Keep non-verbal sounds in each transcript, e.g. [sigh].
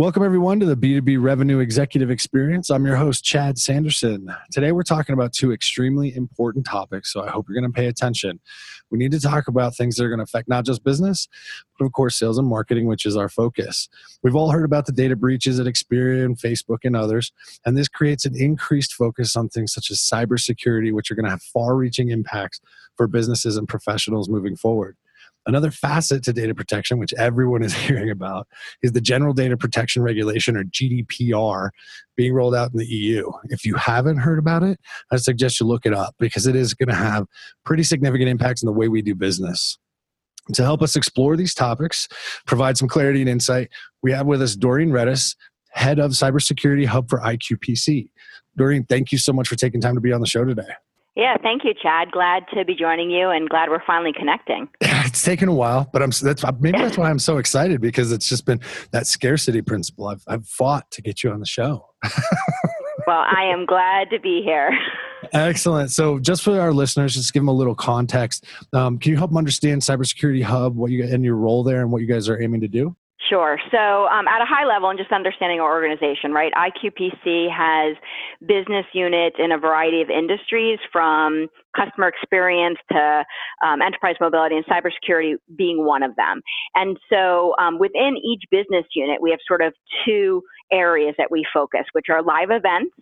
Welcome, everyone, to the B2B Revenue Executive Experience. I'm your host, Chad Sanderson. Today, we're talking about two extremely important topics, so I hope you're going to pay attention. We need to talk about things that are going to affect not just business, but of course, sales and marketing, which is our focus. We've all heard about the data breaches at Experian, Facebook, and others, and this creates an increased focus on things such as cybersecurity, which are going to have far reaching impacts for businesses and professionals moving forward. Another facet to data protection, which everyone is [laughs] hearing about, is the General Data Protection Regulation or GDPR being rolled out in the EU. If you haven't heard about it, I suggest you look it up because it is going to have pretty significant impacts in the way we do business. To help us explore these topics, provide some clarity and insight, we have with us Dorene Rettas, head of cybersecurity hub for IQPC. Dorene, thank you so much for taking time to be on the show today. Yeah, thank you, Chad. Glad to be joining you, and glad we're finally connecting. [laughs] it's taken a while, but I'm that's maybe that's [laughs] why I'm so excited because it's just been that scarcity principle. I've I've fought to get you on the show. [laughs] well, I am glad to be here. Excellent. So, just for our listeners, just give them a little context. Um, can you help them understand Cybersecurity Hub, what you and your role there, and what you guys are aiming to do? Sure. So, um, at a high level, and just understanding our organization, right? IQPC has business units in a variety of industries, from customer experience to um, enterprise mobility and cybersecurity being one of them. And so, um, within each business unit, we have sort of two areas that we focus, which are live events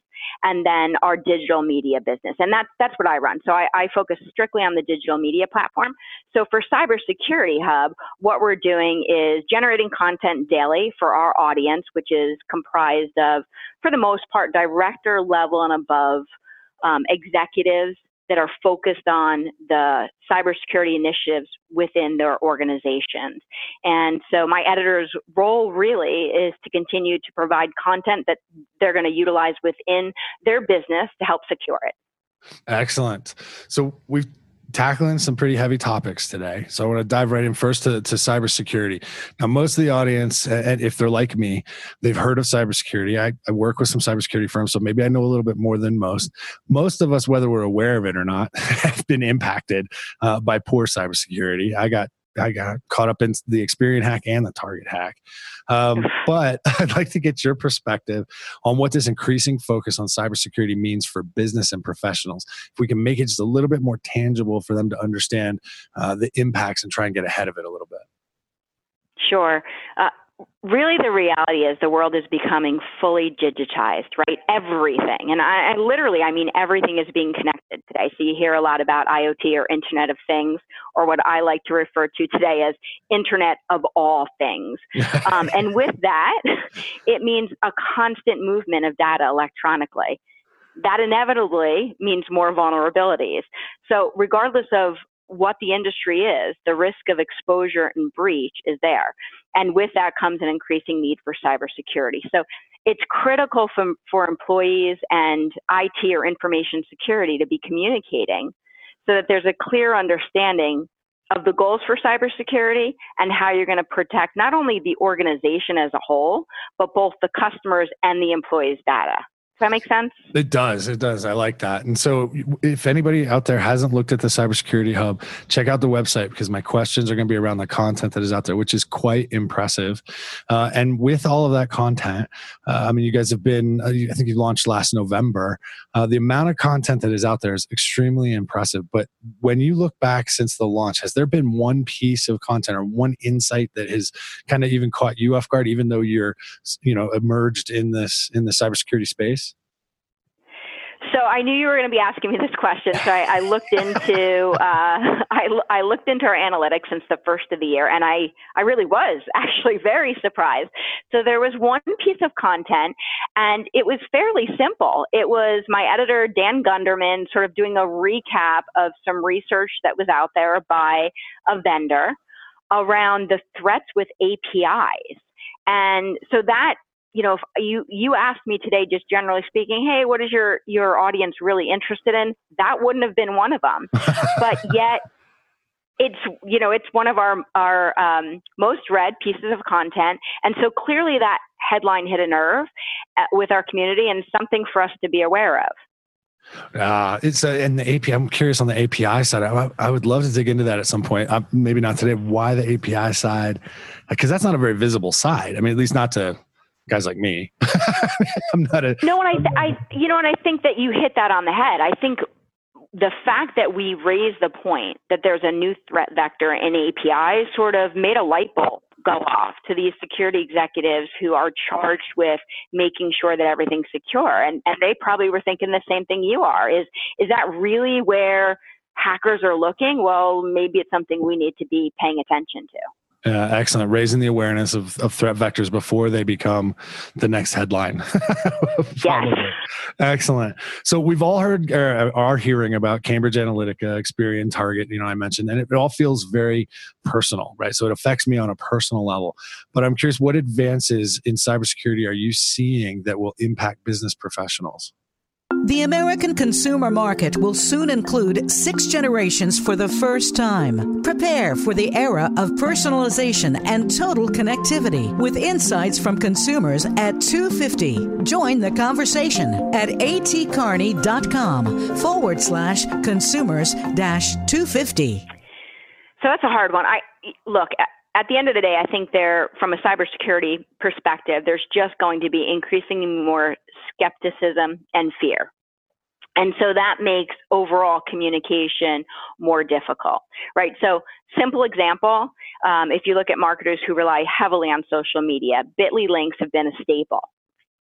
and then our digital media business. And that's that's what I run. So I, I focus strictly on the digital media platform. So for Cybersecurity Hub, what we're doing is generating content daily for our audience, which is comprised of, for the most part, director level and above um, executives that are focused on the cybersecurity initiatives within their organizations. And so my editor's role really is to continue to provide content that they're going to utilize within their business to help secure it. Excellent. So we've tackling some pretty heavy topics today. So I want to dive right in first to, to cybersecurity. Now, most of the audience, and if they're like me, they've heard of cybersecurity. I, I work with some cybersecurity firms, so maybe I know a little bit more than most. Most of us, whether we're aware of it or not, [laughs] have been impacted uh, by poor cybersecurity. I got I got caught up in the Experian hack and the Target hack. Um, but [laughs] I'd like to get your perspective on what this increasing focus on cybersecurity means for business and professionals. If we can make it just a little bit more tangible for them to understand uh, the impacts and try and get ahead of it a little bit. Sure. Uh, really the reality is the world is becoming fully digitized right? Everything. And I, I, literally i mean everything is being connected today. So you hear a lot about iot or internet of things or what i like to refer to today as internet of all things. [laughs] Um, and with that it means a constant movement of data electronically. That inevitably means more vulnerabilities. So regardless of what the industry is, the risk of exposure and breach is there. And with that comes an increasing need for cybersecurity. So it's critical for, for employees and IT or information security to be communicating so that there's a clear understanding of the goals for cybersecurity and how you're going to protect not only the organization as a whole, but both the customers and the employees' data. Does that make sense? It does. It does. I like that. And so, if anybody out there hasn't looked at the Cybersecurity Hub, check out the website because my questions are going to be around the content that is out there, which is quite impressive. Uh, and with all of that content, uh, I mean, you guys have been, uh, I think you launched last November. Uh, the amount of content that is out there is extremely impressive. But when you look back since the launch, has there been one piece of content or one insight that has kind of even caught you off guard, even though you're, you know, emerged in this in the cybersecurity space? So I knew you were going to be asking me this question. So I, I looked into uh, [laughs] I, I looked into our analytics since the first of the year, and I I really was [laughs] actually very surprised. So there was one piece of content, and it was fairly simple. It was my editor Dan Gunderman sort of doing a recap of some research that was out there by a vendor around the threats with APIs. And so that you know, if you you asked me today, just generally speaking, hey, what is your your audience really interested in? That wouldn't have been one of them, [laughs] but yet it's you know it's one of our our um, most read pieces of content, and so clearly that headline hit a nerve at, uh, with our community and something for us to be aware of. Uh, it's a, and the API. I'm curious on the API side. I, I would love to dig into that at some point. Uh, maybe not today. Why the API side? Because that's not a very visible side. I mean, at least not to guys like me. [laughs] I'm not a. No, and I, th- I, you know, and I think that you hit that on the head. I think the fact that we raised the point that there's a new threat vector in API sort of made a light bulb go off to these security executives who are charged with making sure that everything's secure. And, and they probably were thinking the same thing you are. Is, is that really where hackers are looking? Well, maybe it's something we need to be paying attention to. Uh, excellent. Raising the awareness of, of threat vectors before they become the next headline. [laughs] yes. Excellent. So we've all heard or are hearing about Cambridge Analytica, Experian, Target, you know, I mentioned, and it, it all feels very personal, right? So it affects me on a personal level. But I'm curious, what advances in cybersecurity are you seeing that will impact business professionals? The American consumer market will soon include six generations for the first time. Prepare for the era of personalization and total connectivity with insights from consumers at 250. Join the conversation at atkearney.com forward slash consumers dash 250. So that's a hard one. I look at the end of the day, I think there, from a cybersecurity perspective, there's just going to be increasingly more skepticism and fear. And so that makes overall communication more difficult, right? So, simple example um, if you look at marketers who rely heavily on social media, Bitly links have been a staple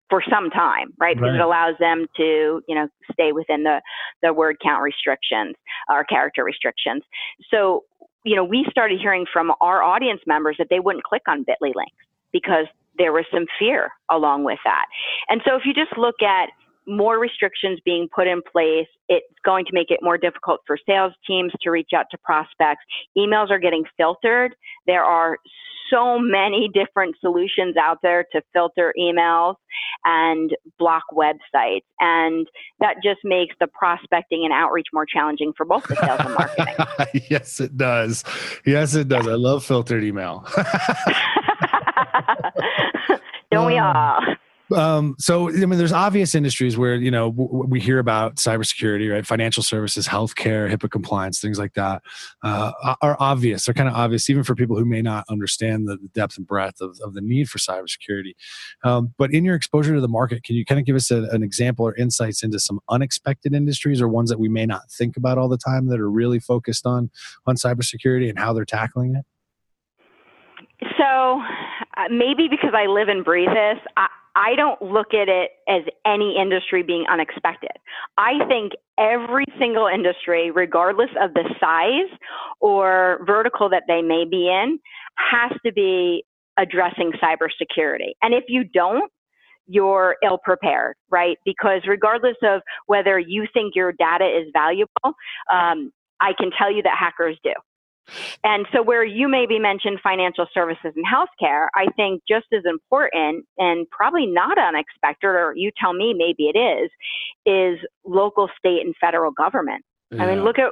for some time, right? Because right. it allows them to, you know, stay within the, the word count restrictions or character restrictions. So, you know, we started hearing from our audience members that they wouldn't click on Bitly links because there was some fear along with that. And so if you just look at more restrictions being put in place, it's going to make it more difficult for sales teams to reach out to prospects. Emails are getting filtered. There are so many [laughs] different solutions out there to filter emails and block websites. And that just makes the prospecting and outreach more challenging for both the sales and [laughs] marketing. yes, it does. Yes, it does. I love filtered email. [laughs] Don't we um, all? Um, so I mean, there's obvious industries where you know w- we hear about cybersecurity, right? Financial services, healthcare, HIPAA compliance, things like that uh, are obvious. They're kind of obvious, even for people who may not understand the, depth and breadth of, of the need for cybersecurity. Um, but in your exposure to the market, can you kind of give us a, an example or insights into some unexpected industries or ones that we may not think about all the time that are really focused on on cybersecurity and how they're tackling it? So uh, maybe because I live and breathe this, I, I don't look at it as any industry being unexpected. I think every single industry, regardless of the size or vertical that they may be in, has to be addressing cybersecurity. And if you don't, you're ill prepared, right? Because regardless of whether you think your data is valuable, um, I can tell you that hackers do. And so, where you maybe mentioned financial services and healthcare, I think just as important and probably not unexpected, or you tell me maybe it is, is local, state, and federal government. Yeah. I mean, look at,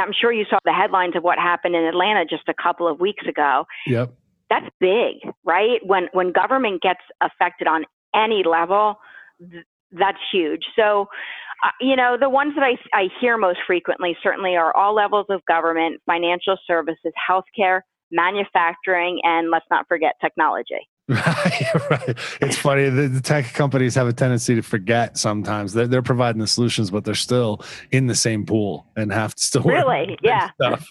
I'm sure you saw the headlines of what happened in Atlanta just a couple of weeks ago. Yep. That's big, right? When, when government gets affected on any level, th- that's huge. So, uh, you know, the ones that I, I hear most frequently certainly are all levels of government, financial services, healthcare, manufacturing, and let's not forget technology. [laughs] Right, right. It's funny. The, the, tech companies have a tendency to forget sometimes. They're, they're providing the solutions, but they're still in the same pool and have to still work. really, yeah. Stuff.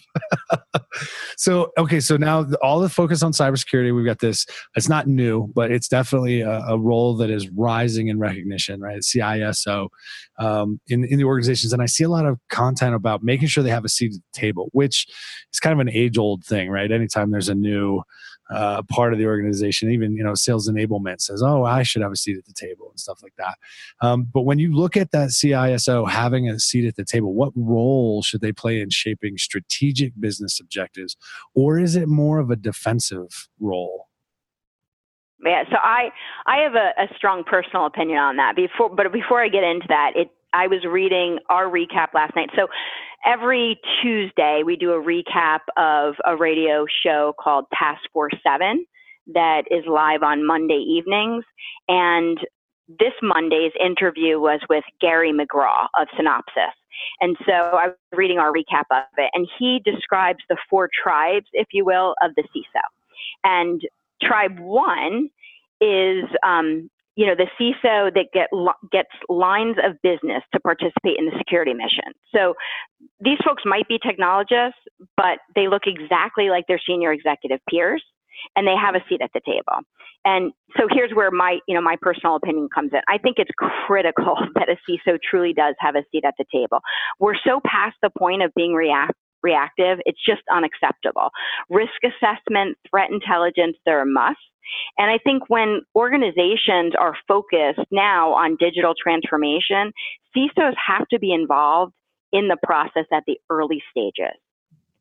[laughs] so, okay, so now all the focus on cybersecurity. We've got this. It's not new, but it's definitely a, a role that is rising in recognition. Right, CISO um, in in the organizations, and I see a lot of content about making sure they have a seat at the table, which is kind of an age old thing, right? Anytime there's a new uh, part of the organization. Even you know, sales enablement says, "Oh, I should have a seat at the table" and stuff like that. Um, but when you look at that CISO having a seat at the table, what role should they play in shaping strategic business objectives, or is it more of a defensive role? Yeah, so I I have a, a strong personal opinion on that. Before, but before I get into that, it I was reading our recap last night. So every Tuesday, we do a recap of a radio show called Task Force 7 that is live on Monday evenings. And this Monday's interview was with Gary McGraw of Synopsys. And so I was reading our recap of it, and he describes the four tribes, if you will, of the CISO. And tribe one is um, you know, the CISO that get gets lines of business to participate in the security mission. So these folks might be technologists, but they look exactly like their senior executive peers, and they have a seat at the table. And so here's where my, you know, my personal opinion comes in. I think it's critical [laughs] that a CISO truly does have a seat at the table. We're so past the point of being react reactive. It's just unacceptable. Risk assessment, threat intelligence, they're a must. And I think when organizations are focused now on digital transformation, CISOs have to be involved in the process at the early stages.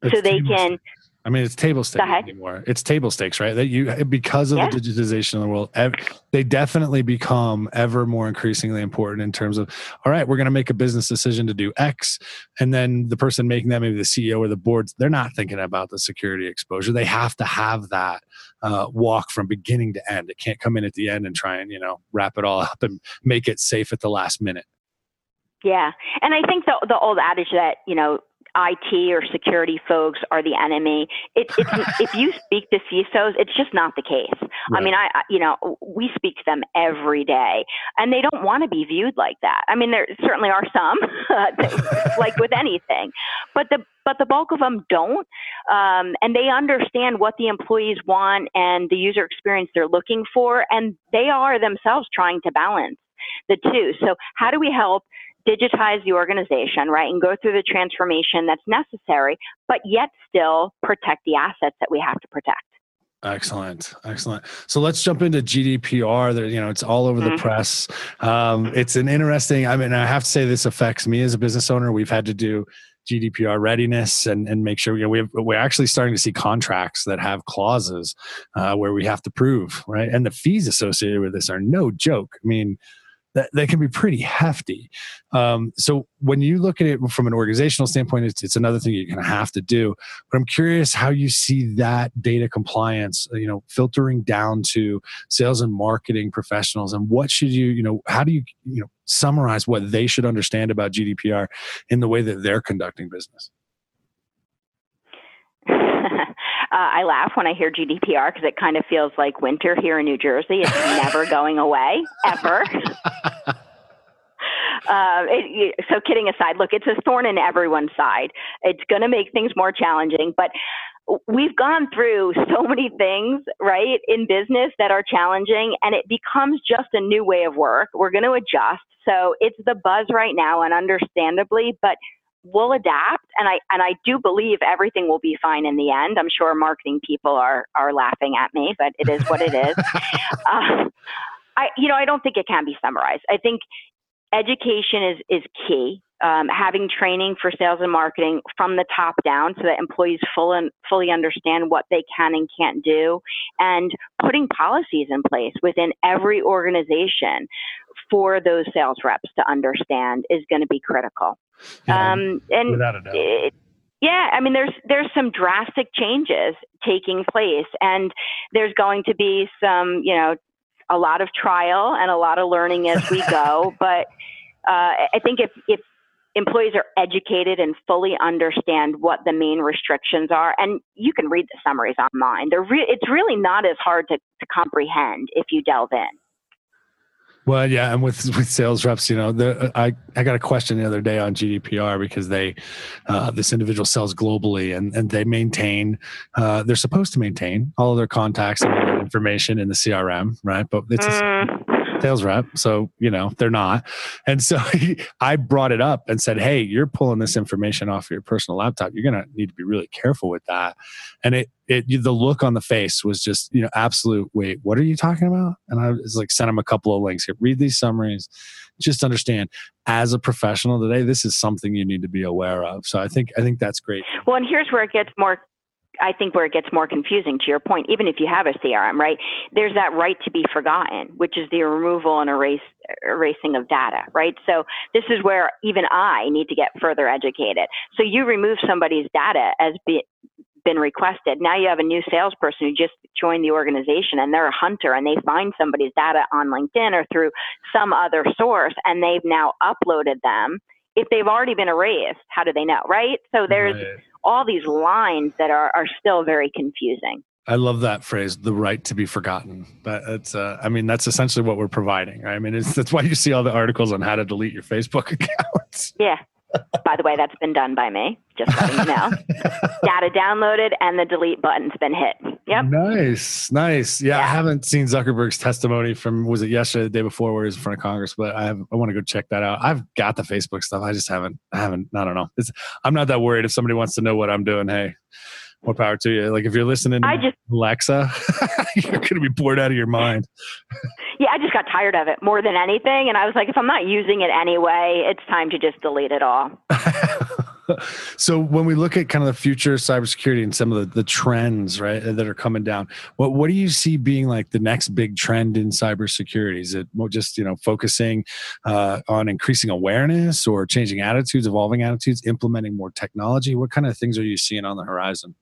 It's so they can I mean, it's table stakes anymore. It's table stakes, right? That you because of yeah. the digitization of the world, they definitely become ever more increasingly important in terms of, all right, we're going to make a business decision to do X, and then the person making that, maybe the CEO or the boards, they're not thinking about the security exposure. They have to have that uh, walk from beginning to end. It can't come in at the end and try and you know wrap it all up and make it safe at the last minute. Yeah, and I think the the old adage that you know IT or security folks are the enemy. It, [laughs] if you speak to CISOs, it's just not the case. Right. I mean, I, you know, we speak to them every day, and they don't want to be viewed like that. I mean, there certainly are some, [laughs] like with anything, but the but the bulk of them don't, um, and they understand what the employees want and the user experience they're looking for, and they are themselves trying to balance the two. So, how do we help digitize the organization, right, and go through the transformation that's necessary, but yet still protect the assets that we have to protect. Excellent, excellent. So let's jump into GDPR. There, you know, it's all over mm-hmm. the press. Um, it's an interesting. I mean, I have to say this affects me as a business owner. We've had to do GDPR readiness and, and make sure you know, we have, we're actually starting to see contracts that have clauses uh, where we have to prove right, and the fees associated with this are no joke. I mean, that, that can be pretty hefty. Um, so when you look at it from an organizational standpoint, it's, it's another thing you're going to have to do. But I'm curious how you see that data compliance, uh, you know, filtering down to sales and marketing professionals, and what should you, you know, how do you, you know, summarize what they should understand about GDPR in the way that they're conducting business? [laughs] Uh, I laugh when I hear GDPR because it kind of feels like winter here in New Jersey. It's [laughs] never going away, ever. [laughs] Uh, it, so kidding aside, look, it's a thorn in everyone's side. It's going to make things more challenging, but we've gone through so many things, right, in business that are challenging, and it becomes just a new way of work. We're going to adjust. So it's the buzz right now, and understandably, but we'll adapt and I and I do believe everything will be fine in the end. I'm sure marketing people are are laughing at me, but it is what it is. uh, [laughs] I you know I don't think it can be summarized. I think education is is key. Um, having training for sales and marketing from the top down so that employees full and, fully understand what they can and can't do, and putting policies in place within every organization for those sales reps to understand is going to be critical. Yeah, um, and without a doubt. It, yeah, I mean, there's there's some drastic changes taking place, and there's going to be some, you know, a lot of trial and a lot of learning as we go. [laughs] but uh, I think if if employees are educated and fully understand what the main restrictions are, and you can read the summaries online, they're re- it's really not as hard to, to comprehend if you delve in. Well, yeah, and with with sales reps, you know, the, I I got a question the other day on GDPR because they uh, this individual sells globally and and they maintain uh, they're supposed to maintain all of their contacts and information in the CRM, right? But it's mm sales rep. So, you know, they're not. And so [laughs] he, I brought it up and said, Hey, you're pulling this information off your personal laptop. You're going to need to be really careful with that. And it, it, the look on the face was just, you know, absolute, wait, what are you talking about? And I was like, send him a couple of links here, read these summaries, just understand as a professional today, this is something you need to be aware of. So I think, I think that's great. Well, and here's where it gets more I think where it gets more confusing to your point, even if you have a CRM, right? There's that right to be forgotten, which is the removal and erase, erasing of data, right? So this is where even I need to get further educated. So you remove somebody's data as be, been requested. Now you have a new salesperson who just joined the organization and they're a hunter and they find somebody's data on LinkedIn or through some other source and they've now uploaded them. If they've already been erased, how do they know, right? So there's right. All these lines that are, are still very confusing. I love that phrase, the right to be forgotten. That it's, uh, I mean, that's essentially what we're providing. Right? I mean, it's, that's why you see all the articles on how to delete your Facebook [laughs] accounts. Yeah, by the way, that's been done by me. Just letting you know. [laughs] Data downloaded and the delete button's been hit. Yep. Nice, nice. Yeah, yeah, I haven't seen Zuckerberg's testimony from was it yesterday, the day before, where he's in front of Congress, but I have, I want to go check that out. I've got the Facebook stuff. I just haven't. I haven't. I don't know. It's, I'm not that worried. If somebody wants to know what I'm doing, hey, more power to you. Like if you're listening to I just, Alexa, [laughs] you're going to be bored out of your mind. yeah, I just got tired of it more than anything. And I was like, if I'm not using it anyway, it's time to just delete it all. [laughs] [laughs] so when we look at kind of the future of cybersecurity and some of the, the trends, right, that are coming down, what what do you see being like the next big trend in cybersecurity? Is it just you know focusing uh, on increasing awareness or changing attitudes, evolving attitudes, implementing more technology? What kind of things are you seeing on the horizon?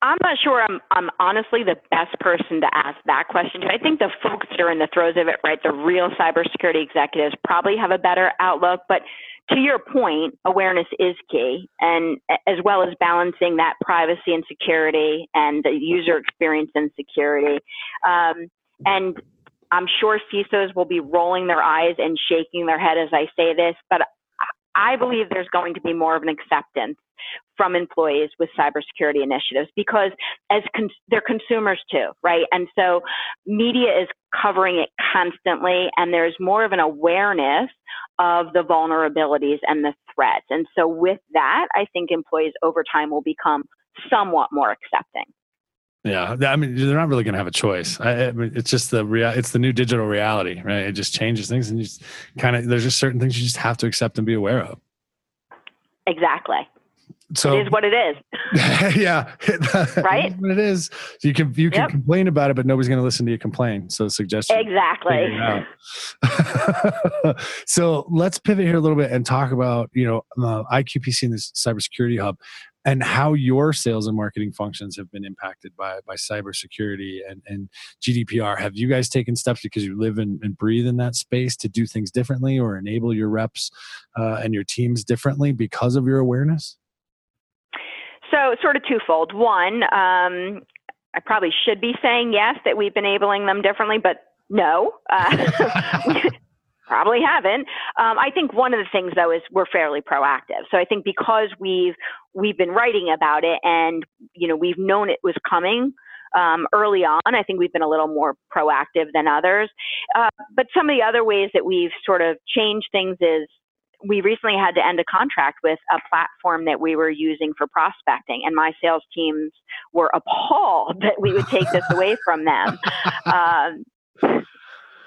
I'm not sure I'm, I'm honestly the best person to ask that question to. I think the folks that are in the throes of it, right, the real cybersecurity executives probably have a better outlook. But to your point, awareness is key, and as well as balancing that privacy and security and the user experience and security. Um, and I'm sure CISOs will be rolling their eyes and shaking their head as I say this, but I believe there's going to be more of an acceptance from employees with cybersecurity initiatives because as con- they're consumers too, right? And so media is covering it constantly and there's more of an awareness of the vulnerabilities and the threats. And so with that, I think employees over time will become somewhat more accepting. Yeah, I mean, they're not really going to have a choice. I, I mean, it's just the real, it's the new digital reality, right? It just changes things, and you just kind of there's just certain things you just have to accept and be aware of. Exactly so it is what it is. [laughs] yeah, right. what it is. You can you can yep. complain about it, but nobody's going to listen to you complain. So suggestion exactly. [laughs] so let's pivot here a little bit and talk about you know uh, IQPC and this cybersecurity hub and how your sales and marketing functions have been impacted by by cybersecurity and, and GDPR. Have you guys taken steps because you live and, and breathe in that space to do things differently or enable your reps uh, and your teams differently because of your awareness? So, sort of twofold. One, um, I probably should be saying yes that we've been enabling them differently, but no, uh, [laughs] probably haven't. Um, I think one of the things though is we're fairly proactive. So I think because we've we've been writing about it and you know we've known it was coming. Um, early on, I think we've been a little more proactive than others. Uh, but some of the other ways that we've sort of changed things is we recently had to end a contract with a platform that we were using for prospecting, and my sales teams were appalled [laughs] that we would take this away [laughs] from them. Um,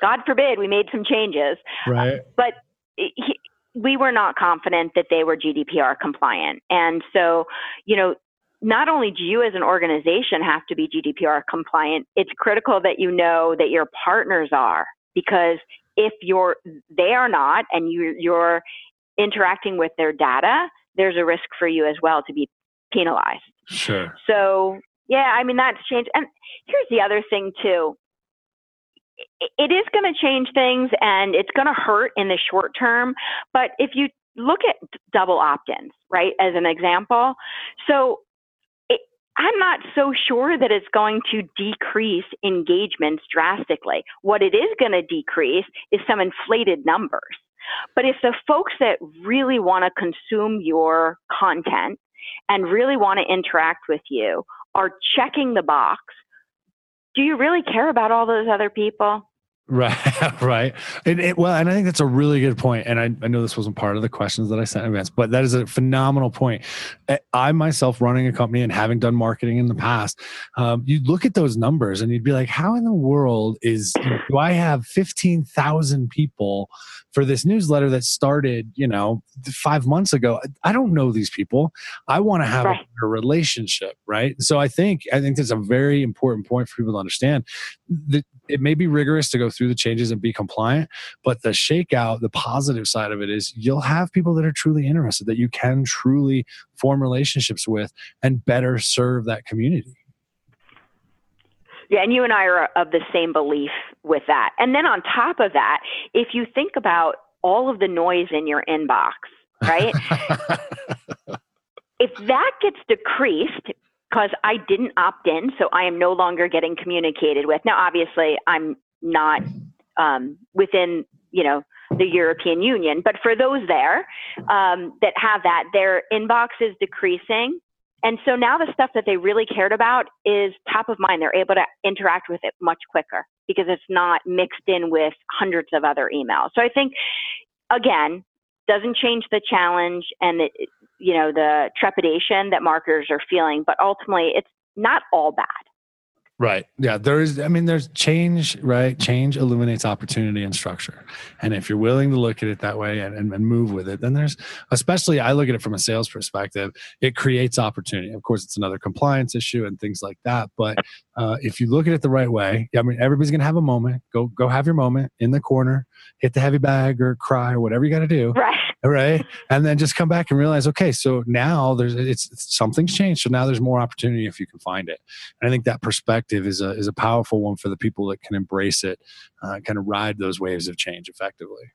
God forbid we made some changes, right? but he, we were not confident that they were GDPR compliant, and so you know. Not only do you as an organization have to be GDPR compliant, it's critical that you know that your partners are because if you're they are not and you you're interacting with their data, there's a risk for you as well to be penalized. Sure. So yeah, I mean that's changed. And here's the other thing too. It is going to change things and it's going to hurt in the short term. But if you look at double opt ins, right, as an example, so I'm not so sure that it's going to decrease engagements drastically. What it is going to decrease is some inflated numbers. But if the folks that really want to consume your content and really want to interact with you are checking the box, do you really care about all those other people? Right, [laughs] right. And it, well, and I think that's a really good point. And I, I know this wasn't part of the questions that I sent in advance, but that is a phenomenal point. I myself, running a company and having done marketing in the past, um, you look at those numbers and you'd be like, how in the world is do I have fifteen thousand people for this newsletter that started, you know, five months ago? I don't know these people. I want to have right. a relationship, right? So I think I think that's a very important point for people to understand. That it may be rigorous to go through the changes and be compliant, but the shakeout, the positive side of it is you'll have people that are truly interested that you can truly form relationships with and better serve that community. Yeah, and you and I are of the same belief with that. And then on top of that, if you think about all of the noise in your inbox, right? [laughs] if that gets decreased because I didn't opt in, so I am no longer getting communicated with. Now, obviously, I'm not um, within, you know, the European Union, but for those there um, that have that, their inbox is decreasing. And so now the stuff that they really cared about is top of mind. They're able to interact with it much quicker because it's not mixed in with hundreds of other emails. So I think, again, doesn't change the challenge and it, you know the trepidation that marketers are feeling but ultimately it's not all bad Right. Yeah. There is, I mean, there's change, right? Change illuminates opportunity and structure. And if you're willing to look at it that way and, and, and, move with it, then there's, especially I look at it from a sales perspective, it creates opportunity. Of course, it's another compliance issue and things like that. But uh, if you look at it the right way, I mean, everybody's going to have a moment. Go, go have your moment in the corner, hit the heavy bag or cry or whatever you got to do. Right. Right. And then just come back and realize, okay, so now there's, it's, something's changed. So now there's more opportunity if you can find it. And I think that perspective perspective is a is a powerful one for the people that can embrace it, uh, kind of ride those waves of change effectively.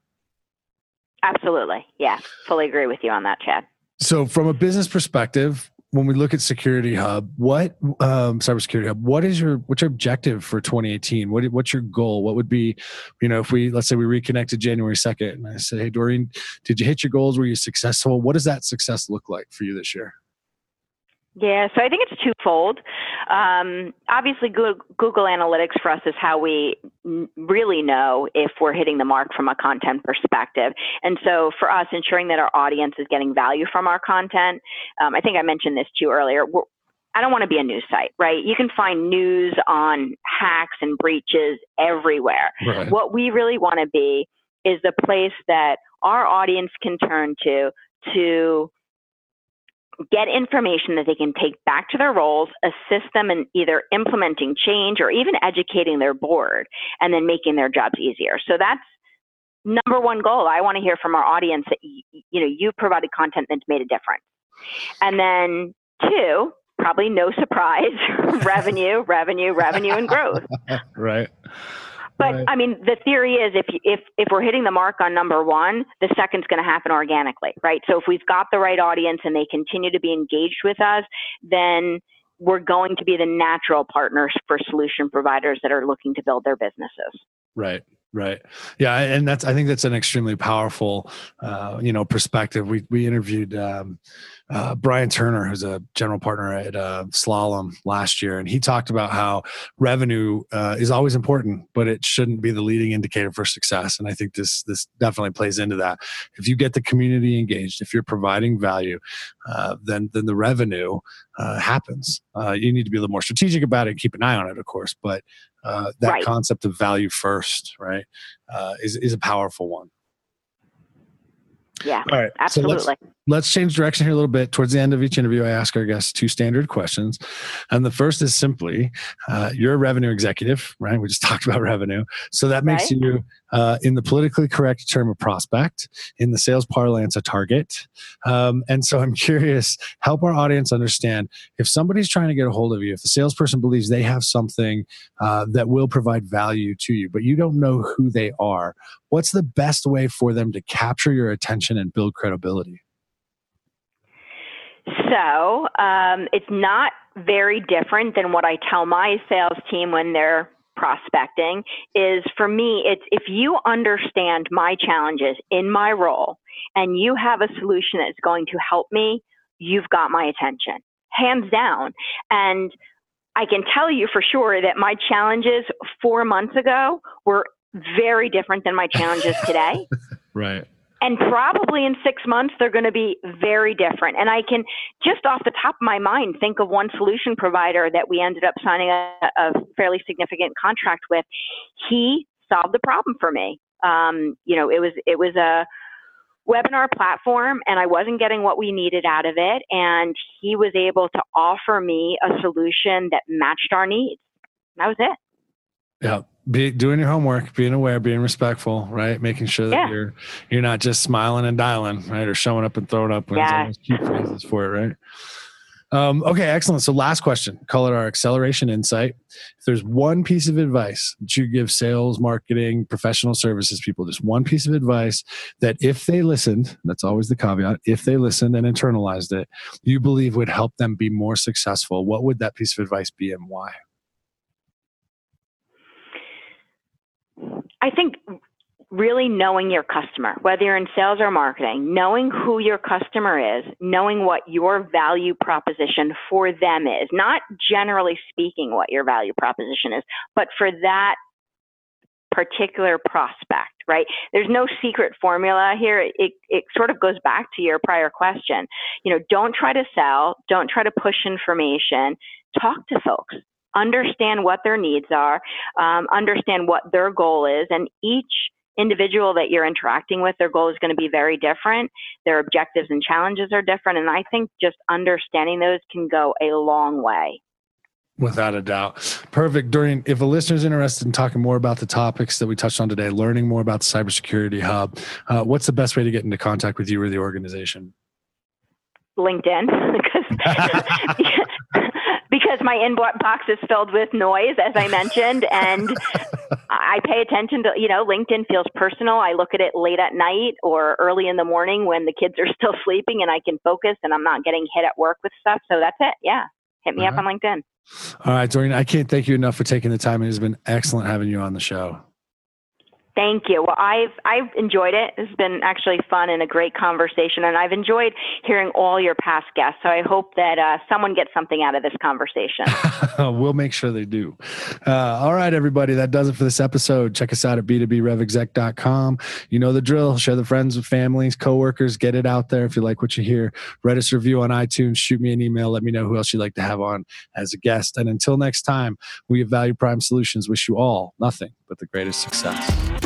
Absolutely, yeah, fully agree with you on that, Chad. So, from a business perspective, when we look at Security Hub, what um, Cybersecurity Hub, what is your what's your objective for 2018? What what's your goal? What would be, you know, if we let's say we reconnected January 2nd, and I said, hey, Dorene, did you hit your goals? Were you successful? What does that success look like for you this year? Yeah, so I think it's twofold. Um, obviously, Google, Google, Analytics for us is how we really know if we're hitting the mark from a content perspective. And so, for us, ensuring that our audience is getting value from our content. Um, I think I mentioned this to you earlier. We're, I don't want to be a news site, right? You can find news on hacks and breaches everywhere. Right. What we really want to be is the place that our audience can turn to to get information that they can take back to their roles, assist them in either implementing change or even educating their board and then making their jobs easier. So that's number one goal. I want to hear from our audience that you know you've provided content that's made a difference. And then two, probably no surprise, [laughs] revenue, revenue, revenue and growth. [laughs] right. But right. I mean, the theory is if if if we're hitting the mark on number one, the second's going to happen organically, right? So if we've got the right audience and they continue to be engaged with us, then we're going to be the natural partners for solution providers that are looking to build their businesses. Right. Right. Yeah, and that's I think that's an extremely powerful, uh, you know, perspective. We we interviewed um, uh, Brian Turner, who's a general partner at uh, Slalom last year, and he talked about how revenue uh, is always important, but it shouldn't be the leading indicator for success. And I think this this definitely plays into that. If you get the community engaged, if you're providing value, uh, then then the revenue uh, happens. you need to be a little more strategic about it, keep an eye on it, of course, but uh, that right. concept of value first, right, uh, is is a powerful one. Yeah. All right. Absolutely. So let's, let's, change direction here a little bit. Towards the end of each interview, I ask our guests two standard questions. And the first is simply uh, you're a revenue executive, right? We just [laughs] talked about revenue. So that makes right. you, uh, in the politically correct term, a prospect, in the sales parlance, a target. Um, and so I'm [laughs] curious, help our audience understand if somebody's trying to get a hold of you, if the salesperson believes they have something uh, that will provide value to you, but you don't know who they are, what's the best way for them to capture your attention and build credibility? So um, it's not very different than what I tell my sales team when they're prospecting is for me it's if you understand my challenges in my role and you have a solution that's going to help me you've got my attention hands down and I can tell you for sure that my challenges four months ago were very different than my challenges today. [laughs] right. And probably in six months, they're going to be very different. And I can just off the top of my mind think of one solution provider that we ended up signing a, a fairly significant contract with. He solved the problem for me. Um, you know, it was it was a webinar platform and I wasn't getting what we needed out of it. And he was able to offer me a solution that matched our needs. That was it. Yeah. Be doing your homework, being aware, being respectful, right? Making sure that yeah. you're you're not just smiling and dialing, right? Or showing up and throwing up when yeah. cute [laughs] phrases for it, right? Um, okay, excellent. So, last question, call it our acceleration insight. If there's one piece of advice that you give sales, marketing, professional services people, just one piece of advice that if they listened, that's always the caveat, if they listened and internalized it, you believe would help them be more successful, what would that piece of advice be and why? I think really knowing your customer, whether you're in sales or marketing, knowing who your customer is, knowing what your value proposition for them is, not generally speaking what your value proposition is, but for that particular prospect, right? There's no secret formula here. It, it sort of goes back to your prior question. You know, don't try to sell, don't try to push information, talk to folks. Understand what their needs are, um, understand what their goal is, and each individual that you're interacting with, their goal is going to be very different. Their objectives and challenges are different. And I think just understanding those can go a long way. Without a doubt. Perfect. Dorene if a listener is interested in talking more about the topics that we touched on today, learning more about the cybersecurity hub, uh, what's the best way to get into contact with you or the organization? LinkedIn [laughs] because [laughs] [laughs] because my inbox is filled with noise, as I mentioned, and [laughs] I pay attention to, you know, LinkedIn feels personal. I look at it late at night or early in the morning when the kids are [laughs] still sleeping and I can focus and I'm not getting hit at work with stuff. So that's it. Yeah. Hit me uh-huh. up on LinkedIn. All right, Dorene, I can't thank you enough for taking the time. It has been excellent having you on the show. Thank you. Well, I've I've enjoyed it. It's been actually fun and a great conversation, and I've enjoyed hearing all your past guests. So I hope that uh, someone gets something out of this conversation. [laughs] we'll make sure they do. Uh, all right, everybody, that does it for this episode. Check us out at b2brevexec.com. You know the drill. Share the friends with families, coworkers. Get it out there if you like what you hear. Write us a review on iTunes. Shoot me an email. Let me know who else you'd like to have on as a guest. And until next time, we at Value Prime Solutions wish you all nothing but the greatest success.